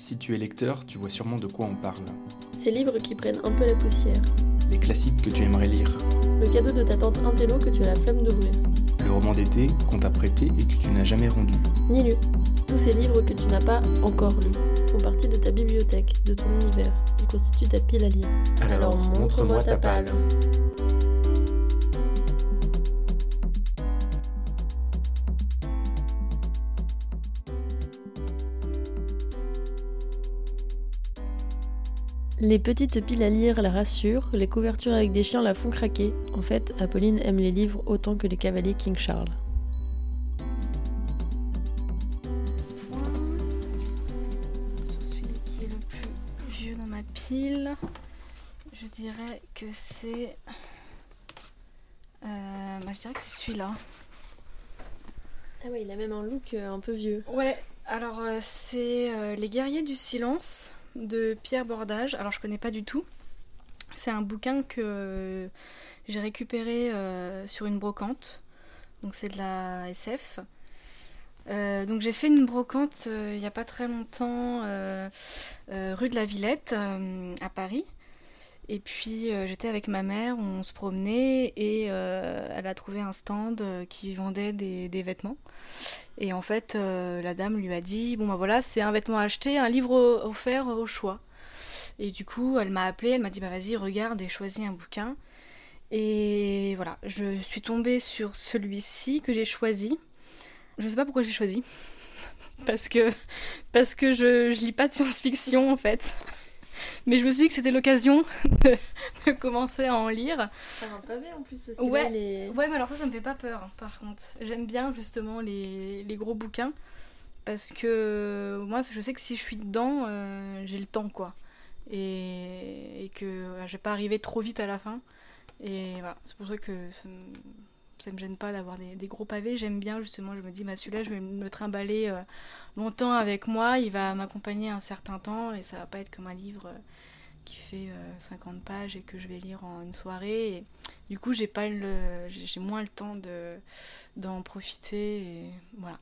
Si tu es lecteur, tu vois sûrement de quoi on parle. Ces livres qui prennent un peu la poussière. Les classiques que tu aimerais lire. Le cadeau de ta tante Intello que tu as la flemme d'ouvrir. Le roman d'été qu'on t'a prêté et que tu n'as jamais rendu. Ni lu. Tous ces livres que tu n'as pas encore lus font partie de ta bibliothèque, de ton univers. Ils constituent ta pile à lire. Alors, montre-moi ta palle. Les petites piles à lire la rassurent, les couvertures avec des chiens la font craquer. En fait, Apolline aime les livres autant que les cavaliers King Charles. Sur celui qui est le plus vieux dans ma pile, je dirais que c'est. Euh, bah, je dirais que c'est celui-là. Ah ouais, il a même un look euh, un peu vieux. Ouais, alors euh, c'est euh, Les guerriers du silence de Pierre Bordage. Alors je connais pas du tout. C'est un bouquin que j'ai récupéré euh, sur une brocante. Donc c'est de la SF. Euh, donc j'ai fait une brocante euh, il n'y a pas très longtemps rue de la Villette à Paris. Et puis euh, j'étais avec ma mère, on se promenait et euh, elle a trouvé un stand euh, qui vendait des, des vêtements. Et en fait, la dame lui a dit Bon, bah voilà, c'est un vêtement acheté, un livre offert au choix. Et du coup, elle m'a appelé, elle m'a dit Bah vas-y, regarde et choisis un bouquin. Et voilà, je suis tombée sur celui-ci que j'ai choisi. Je sais pas pourquoi j'ai choisi. Parce que, parce que je, je lis pas de science-fiction en fait. Mais je me suis dit que c'était l'occasion de, de commencer à en lire. C'est un pavé en plus parce que là, il est... Ouais, mais alors ça, ça me fait pas peur, hein, par contre. J'aime bien justement les, les gros bouquins parce que moi, je sais que si je suis dedans, euh, j'ai le temps, quoi. Et, et que euh, je vais pas arriver trop vite à la fin. Et voilà, c'est pour ça que ça me, ça me gêne pas d'avoir des, des gros pavés. J'aime bien justement, je me dis, bah, celui-là, je vais me le trimballer euh, longtemps avec moi. Il va m'accompagner un certain temps et ça va pas être comme un livre euh, qui fait euh, 50 pages et que je vais lire en une soirée. Et, du coup, j'ai pas le, j'ai moins le temps de d'en profiter et voilà.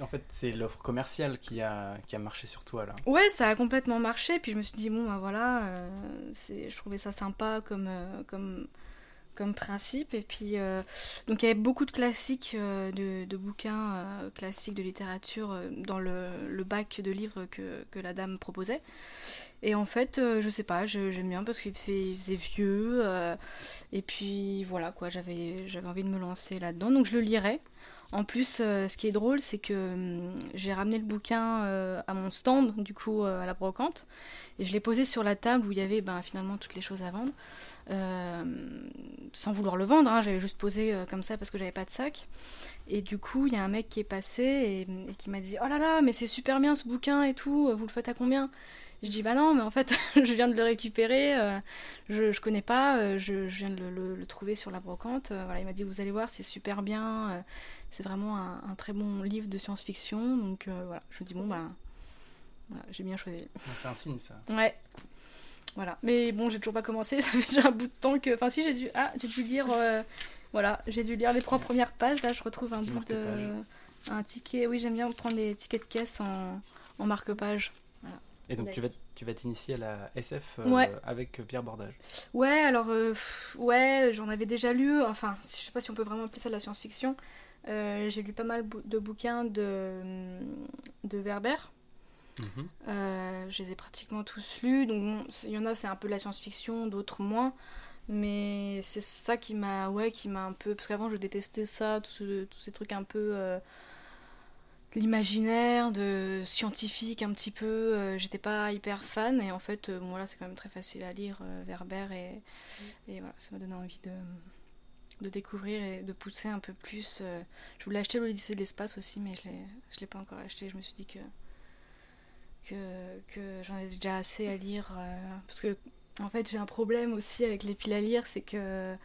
En fait, c'est l'offre commerciale qui a, qui a marché sur toi là. Ouais, ça a complètement marché. Puis je me suis dit bon, bah voilà, euh, je trouvais ça sympa comme euh, comme comme principe. Et puis euh, donc il y avait beaucoup de classiques euh, de, bouquins euh, classiques de littérature dans le, bac de livres que que la dame proposait. Et en fait, je sais pas, j'aime bien parce qu'il faisait vieux. et puis voilà quoi, j'avais envie de me lancer là-dedans. Donc je le lirai. En plus, ce qui est drôle, c'est que hum, j'ai ramené le bouquin à mon stand, du coup, à la brocante, et je l'ai posé sur la table où il y avait ben, finalement toutes les choses à vendre, sans vouloir le vendre, hein, j'avais juste posé euh, comme ça parce que j'avais pas de sac. Et du coup, il y a un mec qui est passé et, et qui m'a dit Oh là là, mais c'est super bien ce bouquin et tout, vous le faites à combien? Je dis Bah non, mais en fait, je viens de le récupérer, euh, je, je connais pas, euh, je, je viens de le, le- le trouver sur la brocante. Euh, voilà, il m'a dit Vous allez voir, c'est super bien. euh, c'est vraiment un, un très bon livre de science-fiction. Donc euh, voilà, je me dis, bon, bah, voilà, j'ai bien choisi. C'est un signe ça. Ouais. Voilà. Mais bon, j'ai toujours pas commencé. Ça fait déjà un bout de temps que. Enfin, si, j'ai dû. Ah, j'ai dû lire. euh, Voilà, j'ai dû lire les trois premières pages. Là, je retrouve un bout de. Un ticket. Oui, j'aime bien prendre des tickets de caisse en, en marque-page. Et donc tu vas tu vas t'initier à la SF euh, Ouais. avec Pierre Bordage. Ouais, alors, euh, pff, ouais, j'en avais déjà lu. Enfin, je sais pas si on peut vraiment appeler ça de la science-fiction. Euh, j'ai lu pas mal de bouquins de, de Werber. Mhm. Euh, je les ai pratiquement tous lus. Donc, bon, il y en a, c'est un peu de la science-fiction, d'autres moins. Mais c'est ça qui m'a ouais, qui m'a un peu. Parce qu'avant, je détestais ça, ce- tous ces trucs un peu. euh, l'imaginaire, de scientifique un petit peu. euh, J'étais pas hyper fan. Et en fait, euh, bon, voilà, c'est quand même très facile à lire, euh, Werber. Et, et voilà, ça m'a donné envie de, de découvrir et de pousser un peu plus. euh, Je voulais acheter l'Odyssée de l'espace aussi, mais je l'ai, je l'ai pas encore acheté. Je me suis dit que que, que j'en ai déjà assez à lire. euh, parce que, en fait, j'ai un problème aussi avec les piles à lire, c'est que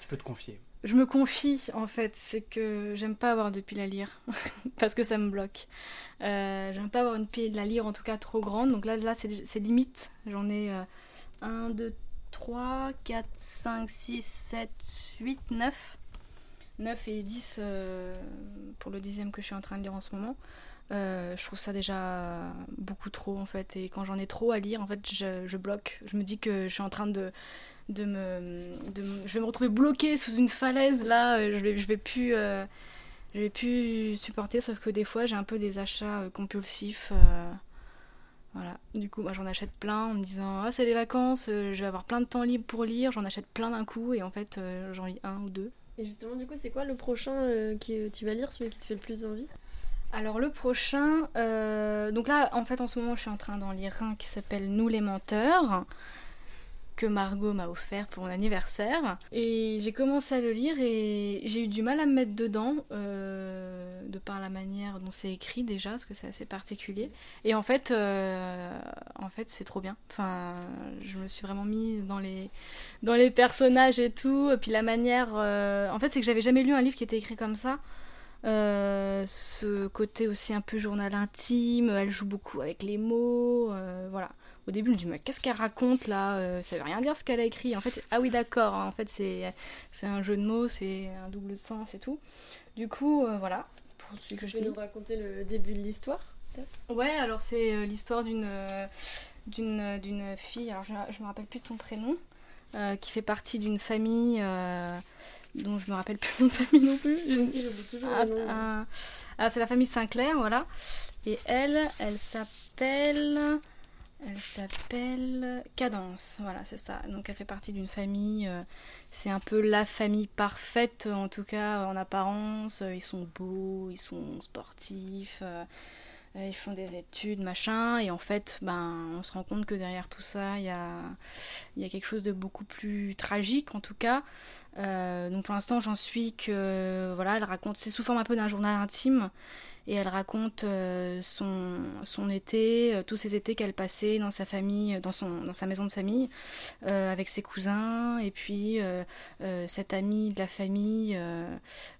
Tu peux te confier. je me confie, en fait. C'est que j'aime pas avoir de piles à lire, parce que ça me bloque. Euh, j'aime pas avoir une pile à lire, en tout cas, trop grande. Donc là, là c'est, c'est limite. J'en ai 1, 2, 3, 4, 5, 6, 7, 8, 9. 9 et 10 euh, pour le dixième que je suis en train de lire en ce moment. Je trouve ça déjà beaucoup trop en fait. Et quand j'en ai trop à lire, en fait, je, je, bloque. Je me dis que je suis en train de, de, me, Je vais me retrouver bloquée sous une falaise là. Je vais, je vais plus. je vais plus supporter, sauf que des fois j'ai un peu des achats compulsifs. Voilà. Du coup, moi j'en achète plein en me disant Ah, c'est les vacances, je vais avoir plein de temps libre pour lire. J'en achète plein d'un coup et en fait, j'en lis un ou deux. Et justement, du coup, c'est quoi le prochain euh, que tu vas lire, celui qui te fait le plus envie? Alors le prochain, euh, donc là en fait en ce moment je suis en train d'en lire un qui s'appelle Nous les menteurs, que Margot m'a offert pour mon anniversaire. Et j'ai commencé à le lire et j'ai eu du mal à me mettre dedans, euh, de par la manière dont c'est écrit déjà, parce que c'est assez particulier. Et en fait, euh, en fait c'est trop bien. Enfin, je me suis vraiment mis dans les, dans les personnages et tout. Et puis la manière... En fait, c'est que j'avais jamais lu un livre qui était écrit comme ça. Ce côté aussi un peu journal intime, elle joue beaucoup avec les mots, voilà. Au début, je me dis, mais qu'est-ce qu'elle raconte là euh, Ça veut rien dire ce qu'elle a écrit. En fait, ah oui, d'accord, hein, en fait, c'est, un jeu de mots, c'est un double sens et tout. Du coup, euh, voilà. Pour celui que je peux nous raconter le début de l'histoire Ouais, alors c'est euh, l'histoire d'une, d'une, d'une fille, alors je, je me rappelle plus de son prénom, qui fait partie d'une famille dont je me rappelle plus le nom de famille non plus. Je me j'oublie toujours ah, ah, ah, c'est la famille Sinclair, voilà. Et elle, elle s'appelle. Elle s'appelle Cadence, voilà, c'est ça. Donc elle fait partie d'une famille, euh, c'est un peu la famille parfaite, en tout cas en apparence. Ils sont beaux, ils sont sportifs, euh, ils font des études, machin. Et en fait, ben, on se rend compte que derrière tout ça, il y a, y a quelque chose de beaucoup plus tragique, en tout cas. Euh, donc pour l'instant, j'en suis que, voilà, elle raconte, c'est sous forme un peu d'un journal intime et elle raconte euh, son, son été, euh, tous ces étés qu'elle passait dans sa famille, dans, son, dans sa maison de famille, euh, avec ses cousins, et puis cet ami de la famille,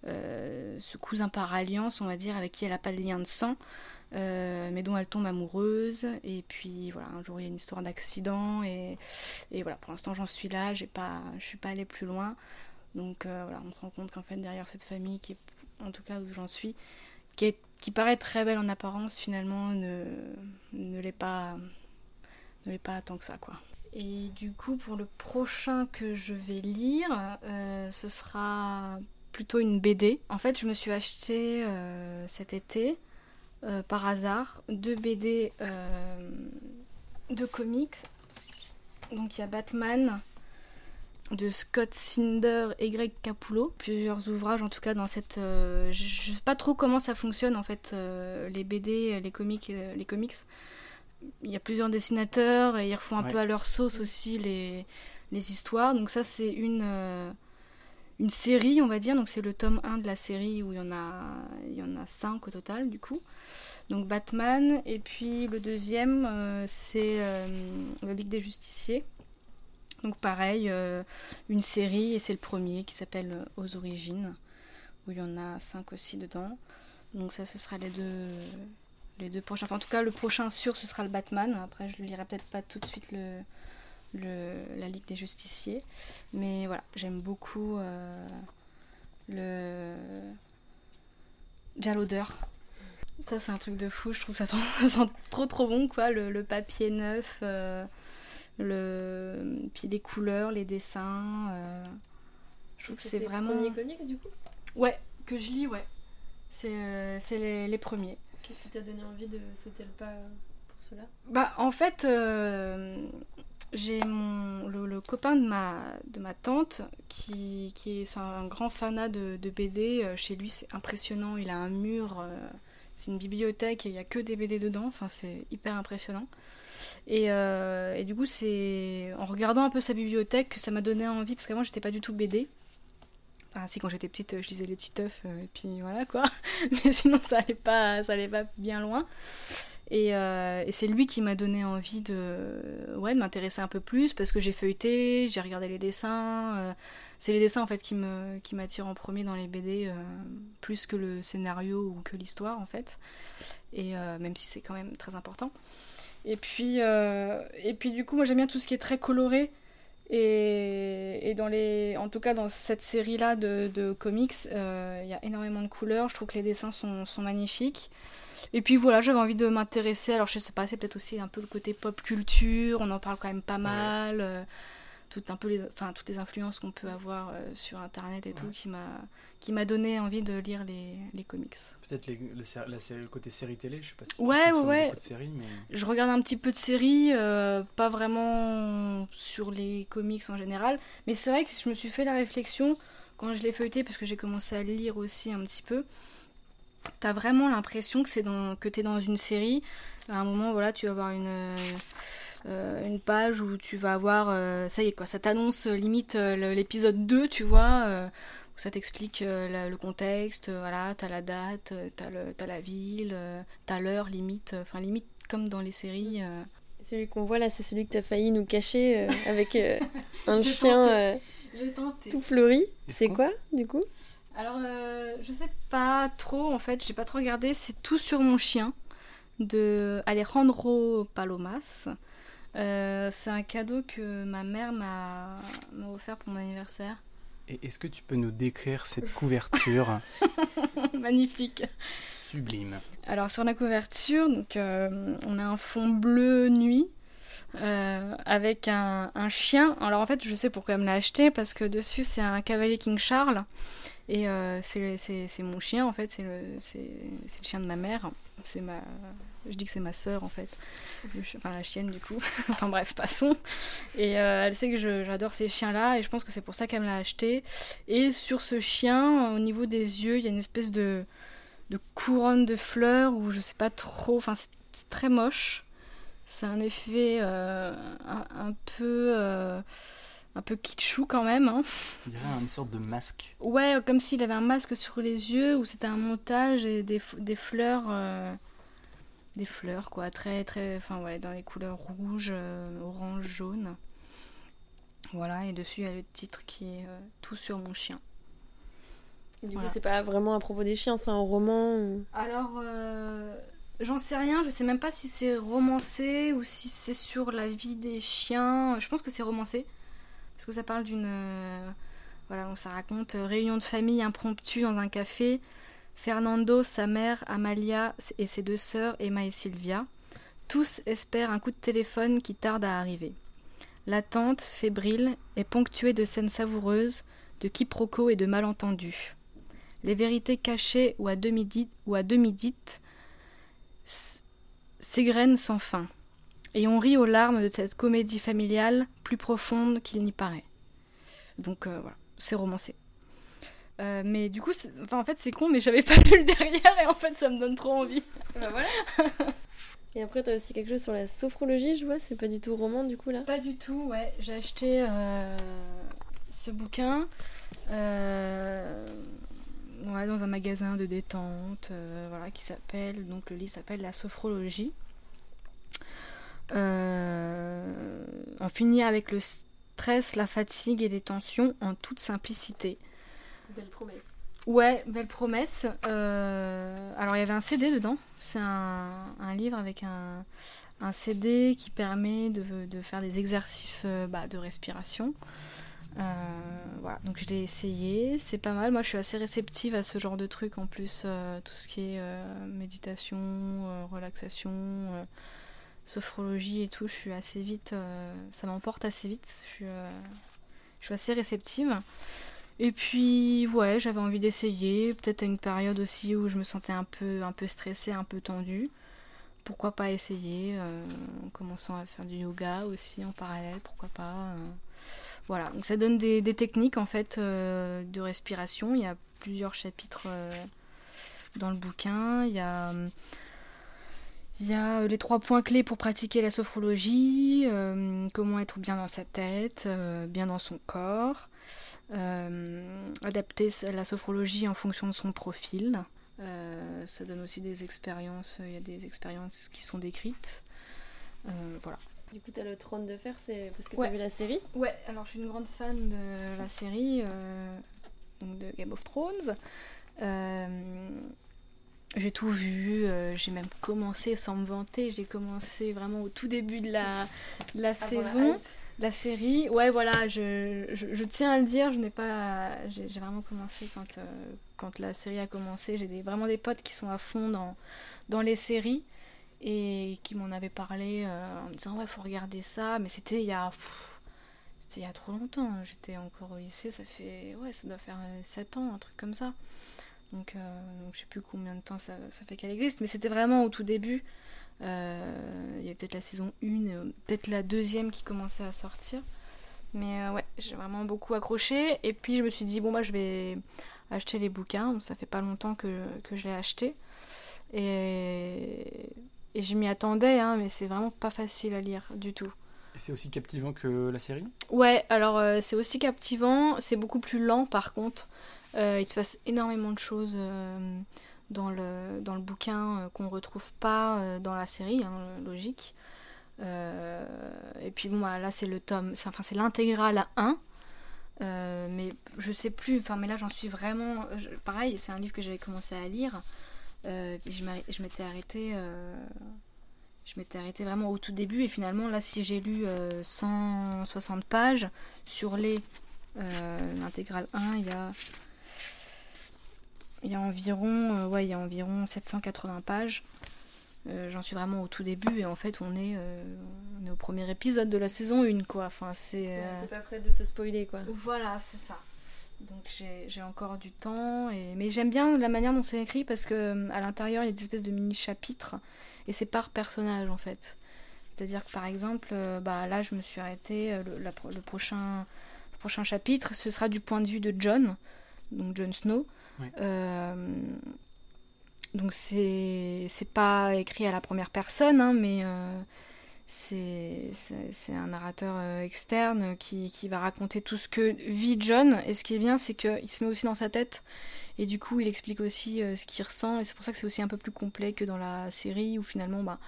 ce cousin par alliance, on va dire, avec qui elle n'a pas de lien de sang. Mais dont elle tombe amoureuse et puis voilà un jour il y a une histoire d'accident et, voilà pour l'instant j'en suis là j'ai pas je suis pas allée plus loin donc voilà on se rend compte qu'en fait derrière cette famille qui est en tout cas où j'en suis qui, paraît très belle en apparence, finalement, ne, l'est pas, ne l'est pas tant que ça, quoi. Et du coup, pour le prochain que je vais lire, euh, ce sera plutôt une BD. En fait, je me suis acheté euh, cet été, euh, par hasard, deux BD de comics. Donc il y a Batman de Scott Cinder et Greg Capullo. Plusieurs ouvrages, en tout cas, dans cette. Euh, je, sais pas trop comment ça fonctionne, en fait, euh, les BD, les comics, euh, les comics. Il y a plusieurs dessinateurs et ils refont un peu à leur sauce aussi les, les histoires. Donc, ça, c'est une. Une série, on va dire, donc c'est le tome 1 de la série où il y en a, il y en a 5 au total du coup. Donc Batman, et puis le deuxième c'est la Ligue des Justiciers, donc pareil, euh, une série, et c'est le premier qui s'appelle euh, Aux origines, où il y en a cinq aussi dedans. Donc ça, ce sera les deux, les deux prochains. Enfin, en tout cas, le prochain sûr, ce sera le Batman. Après, je ne lirai peut-être pas tout de suite le, le, la Ligue des Justiciers. Mais voilà, j'aime beaucoup euh, le... Déjà l'odeur. Ça, c'est un truc de fou. Je trouve que ça sent, trop trop bon, quoi. Le, le papier neuf le puis les couleurs, les dessins. Euh, je trouve que c'est vraiment. premiers comics du coup? Ouais, que je lis, ouais. C'est euh, les, les, premiers. Qu'est-ce qui t'a donné envie de sauter le pas pour cela? Bah en fait, euh, j'ai mon le, copain de ma de ma tante qui, qui est, un grand fanat de, BD. Chez lui, c'est impressionnant. Il a un mur. c'est une bibliothèque et il n'y a que des BD dedans. Enfin, c'est hyper impressionnant. Euh, et, du coup, c'est en regardant un peu sa bibliothèque que ça m'a donné envie, parce qu'avant, j'étais pas du tout BD. Enfin, si, quand j'étais petite, je lisais les Titeuf, euh, et puis voilà quoi. Mais sinon, ça allait pas, ça allait pas bien loin. Euh, et, c'est lui qui m'a donné envie de, ouais, de m'intéresser un peu plus, parce que j'ai feuilleté, j'ai regardé les dessins. c'est les dessins en fait qui me qui m'attirent en premier dans les BD, plus que le scénario ou que l'histoire en fait. Et même si c'est quand même très important. Et puis, euh, et puis du coup, moi j'aime bien tout ce qui est très coloré. Et, et dans les, en tout cas dans cette série-là de, de, comics, euh, il y a énormément de couleurs. Je trouve que les dessins sont, sont magnifiques. Et puis voilà, j'avais envie de m'intéresser. Alors je sais pas, c'est peut-être aussi un peu le côté pop culture. On en parle quand même pas mal. euh, tout un peu les, enfin toutes les influences qu'on peut avoir euh, sur internet et tout qui m'a qui m'a donné envie de lire les, les comics. Peut-être les- le, la côté série télé, je sais pas si tu Ouais, consommes ouais, beaucoup de séries, mais Je regarde un petit peu de séries, euh, pas vraiment sur les comics en général, mais c'est vrai que je me suis fait la réflexion quand je l'ai feuilleté, parce que j'ai commencé à lire aussi un petit peu. T'as vraiment l'impression que c'est dans que t'es dans une série. À un moment, voilà, tu vas avoir une euh, euh, une page où tu vas avoir, euh, ça y est quoi, ça t'annonce limite l'épisode 2, tu vois. euh, où ça t'explique euh, le contexte, euh, voilà, t'as la date, euh, t'as le- t'as la ville, euh, t'as l'heure limite, euh, enfin limite comme dans les séries. euh. Celui qu'on voit là, c'est celui que t'as failli nous cacher euh, avec euh, un chien tenté. euh, J'ai tenté. tout fleuri. C'est quoi, du coup? Alors, euh, je sais pas trop en fait, j'ai pas trop regardé. C'est Tout sur mon chien de Alejandro Palomas. Euh, c'est un cadeau que ma mère m'a offert pour mon anniversaire. Et est-ce que tu peux nous décrire cette couverture Magnifique. sublime Alors sur la couverture, donc euh, on a un fond bleu nuit euh, avec un, un chien. Alors en fait, je sais pourquoi elle me l'a acheté parce que dessus c'est un cavalier King Charles et euh, c'est mon chien en fait, c'est le le chien de ma mère. C'est ma je dis que c'est ma sœur en fait, enfin la chienne du coup. enfin bref, passons. Et euh, elle sait que j'adore ces chiens-là et je pense que c'est pour ça qu'elle me l'a acheté. Et sur ce chien, au niveau des yeux, il y a une espèce de de couronne de fleurs ou je sais pas trop. Enfin, c'est très moche. C'est un effet euh, un, un peu euh, un peu kitschou quand même. hein. On dirait une sorte de masque. Ouais, comme s'il avait un masque sur les yeux ou c'était un montage et des, des fleurs. euh, des fleurs quoi, très très. Enfin ouais, dans les couleurs rouge, euh, orange, jaune. Voilà, et dessus il y a le titre qui est euh, Tout sur mon chien. Du Voilà. coup, c'est pas vraiment à propos des chiens, c'est un roman. ou- Alors, euh, j'en sais rien, je sais même pas si c'est romancé ou si c'est sur la vie des chiens. Je pense que c'est romancé. Parce que ça parle d'une. euh, voilà, donc ça raconte euh, réunion de famille impromptue dans un café. Fernando, sa mère, Amalia et ses deux sœurs, Emma et Sylvia. Tous espèrent un coup de téléphone qui tarde à arriver. L'attente, fébrile, est ponctuée de scènes savoureuses, de quiproquos et de malentendus. Les vérités cachées ou à demi dites, ou à demi dites s- s'égrènent sans fin. Et on rit aux larmes de cette comédie familiale plus profonde qu'il n'y paraît. Donc euh, voilà, c'est romancé. Euh, mais du coup, enfin, en fait, c'est con, mais j'avais pas lu le derrière et en fait, ça me donne trop envie. Bah voilà. Et après, t'as aussi quelque chose sur la sophrologie, je vois. C'est pas du tout roman, du coup, là. Pas du tout, ouais. J'ai acheté euh, ce bouquin ouais, dans un magasin de détente, voilà, qui s'appelle, donc le livre s'appelle La sophrologie. Euh, en finir avec le stress, la fatigue et les tensions en toute simplicité. Belle promesse. Ouais, belle promesse. Euh, alors il y avait un CD dedans. C'est un, un livre avec un, un CD qui permet de, de faire des exercices euh, bah, de respiration. Euh, voilà, donc je l'ai essayé, c'est pas mal. Moi je suis assez réceptive à ce genre de truc en plus, euh, tout ce qui est méditation, relaxation, sophrologie et tout. Je suis assez vite, euh, ça m'emporte assez vite. Je suis, euh, je suis assez réceptive. Et puis, ouais, j'avais envie d'essayer. Peut-être à une période aussi où je me sentais un peu, un peu stressée, un peu tendue. Pourquoi pas essayer euh, En commençant à faire du yoga aussi en parallèle, pourquoi pas. Voilà, donc ça donne des, des techniques en fait de respiration. Il y a plusieurs chapitres dans le bouquin. Il y a. il y a euh, les trois points clés pour pratiquer la sophrologie, euh, comment être bien dans sa tête, euh, bien dans son corps, euh, adapter la sophrologie en fonction de son profil. Ça donne aussi des expériences, il y a des expériences qui sont décrites. Voilà. Du coup, t'as le trône de fer, c'est parce que Ouais. t'as vu la série Ouais, alors je suis une grande fan de la série, donc de Game of Thrones. J'ai tout vu, euh, j'ai même commencé sans me vanter, j'ai commencé vraiment au tout début de la, de la saison. La série, ouais, voilà, je, je, je tiens à le dire, je n'ai pas. J'ai j'ai vraiment commencé quand, euh, quand la série a commencé. J'ai des, vraiment des potes qui sont à fond dans, dans les séries et qui m'en avait parlé euh, en me disant ouais faut regarder ça mais c'était il y a c'était il y a trop longtemps j'étais encore au lycée ça fait ouais ça doit faire 7 ans un truc comme ça donc, donc je sais plus combien de temps ça, ça fait qu'elle existe mais c'était vraiment au tout début il y avait peut-être la saison 1 peut-être la deuxième qui commençait à sortir mais euh, ouais, j'ai vraiment beaucoup accroché. Et puis je me suis dit, bon, bah, je vais acheter les bouquins. ça fait pas longtemps que, que je l'ai acheté. Et, et je m'y attendais, hein, mais c'est vraiment pas facile à lire du tout. Et c'est aussi captivant que la série? Ouais, alors euh, c'est aussi captivant. C'est beaucoup plus lent par contre. Euh, il se passe énormément de choses dans, le, dans le bouquin qu'on retrouve pas dans la série, hein, logique. Euh, et puis bon, bah, là c'est le tome, enfin c'est l'intégrale 1. Euh, mais je sais plus, enfin mais là j'en suis vraiment... pareil, c'est un livre que j'avais commencé à lire. Euh, je m'étais arrêtée... je m'étais arrêtée vraiment au tout début et finalement là si j'ai lu 160 pages sur les l'intégrale 1 il y a il y a environ ouais il y a environ 780 pages euh, j'en suis vraiment au tout début et en fait on est, euh, on est au premier épisode de la saison 1 quoi. Enfin, c'est. Euh, T'es pas prête de te spoiler quoi. Voilà, c'est ça. Donc j'ai encore du temps. Et... Mais j'aime bien la manière dont c'est écrit parce que à l'intérieur il y a des espèces de mini-chapitres et c'est par personnage en fait. C'est-à-dire que par exemple, bah, là je me suis arrêtée, le, le, prochain, le prochain chapitre ce sera du point de vue de John, donc Jon Snow. Donc c'est c'est pas écrit à la première personne, hein, mais euh, c'est un narrateur euh, externe qui, qui, va raconter tout ce que vit John. Et ce qui est bien, c'est qu'il se met aussi dans sa tête. Et du coup, il explique aussi euh, ce qu'il ressent. Et c'est pour ça que c'est aussi un peu plus complet que dans la série où finalement, bah,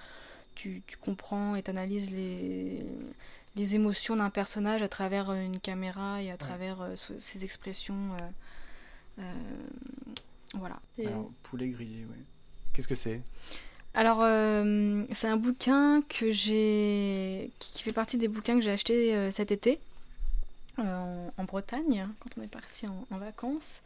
tu, tu comprends et t'analyses les, les émotions d'un personnage à travers une caméra et à travers ses expressions. Voilà. Alors, poulet grillé, oui. Qu'est-ce que c'est? Alors, euh, c'est un bouquin que j'ai, qui fait partie des bouquins que j'ai acheté euh, cet été euh, en, Bretagne quand on est parti en, vacances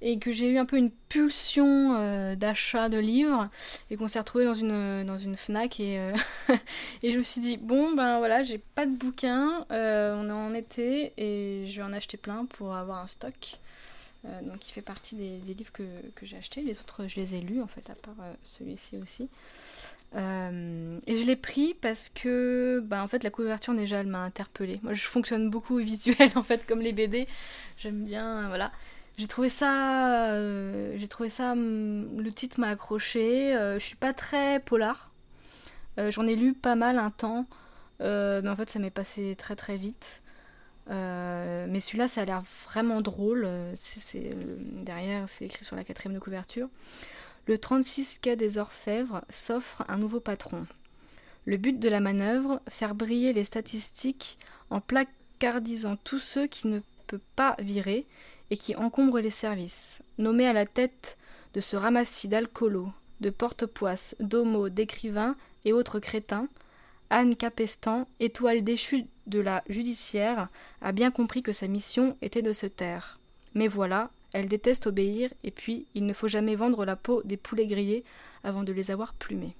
et que j'ai eu un peu une pulsion d'achat de livres et qu'on s'est retrouvé dans une dans une Fnac et et je me suis dit bon ben voilà j'ai pas de bouquins, on est en été et je vais en acheter plein pour avoir un stock. Euh, donc il fait partie des, livres que, j'ai achetés. Les autres, je les ai lus en fait, à part euh, celui-ci aussi. Euh, et je l'ai pris parce que, bah, en fait, la couverture déjà, elle m'a interpellée. Moi, je fonctionne beaucoup au visuel, en fait, comme les BD. J'aime bien, voilà. J'ai trouvé ça, j'ai trouvé ça, hum, le titre m'a accroché. je suis pas très polar. J'en ai lu pas mal un temps, mais en fait, ça m'est passé très très vite. Euh, mais celui-là, ça a l'air vraiment drôle. Euh, euh, derrière, c'est écrit sur la quatrième de couverture. Le 36 quai des Orfèvres s'offre un nouveau patron. Le but de la manœuvre, faire briller les statistiques en placardisant tous ceux qui ne peuvent pas virer et qui encombrent les services. Nommé à la tête de ce ramassis d'alcoolos, de porte-poisses, d'homos, d'écrivains et autres crétins, Anne Capestan, étoile déchue de la judiciaire, a bien compris que sa mission était de se taire. Mais voilà, elle déteste obéir, et puis il ne faut jamais vendre la peau des poulets grillés avant de les avoir plumés.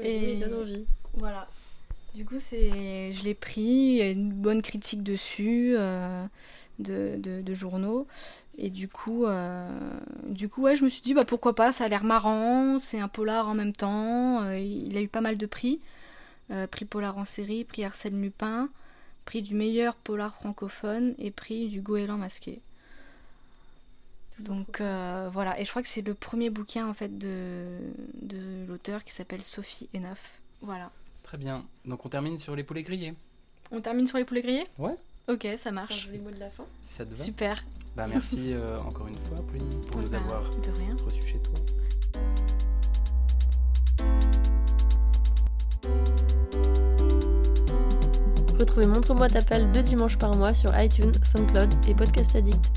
Et donne envie. Voilà. Du coup, je l'ai pris, il y a une bonne critique dessus euh, de, journaux. Et du coup, euh, du coup, je me suis dit, bah pourquoi pas, ça a l'air marrant, c'est un polar en même temps. Euh, il a eu pas mal de prix. Prix polar en série, prix Arsène Lupin, prix du meilleur polar francophone et prix du goéland masqué. Donc voilà, et je crois que c'est le premier bouquin en fait de, de l'auteur qui s'appelle Sophie Enaf. Voilà. Très bien. Donc on termine sur les poulets grillés. On termine sur les poulets grillés? Ouais. Ok, ça marche. les mots de la fin. Si ça te va. Super. Bah, merci euh, encore une fois, Pauline, pour nous bah, avoir reçus chez toi. Retrouvez Montre-moi ta palle deux dimanches par mois sur iTunes, SoundCloud et Podcast Addict.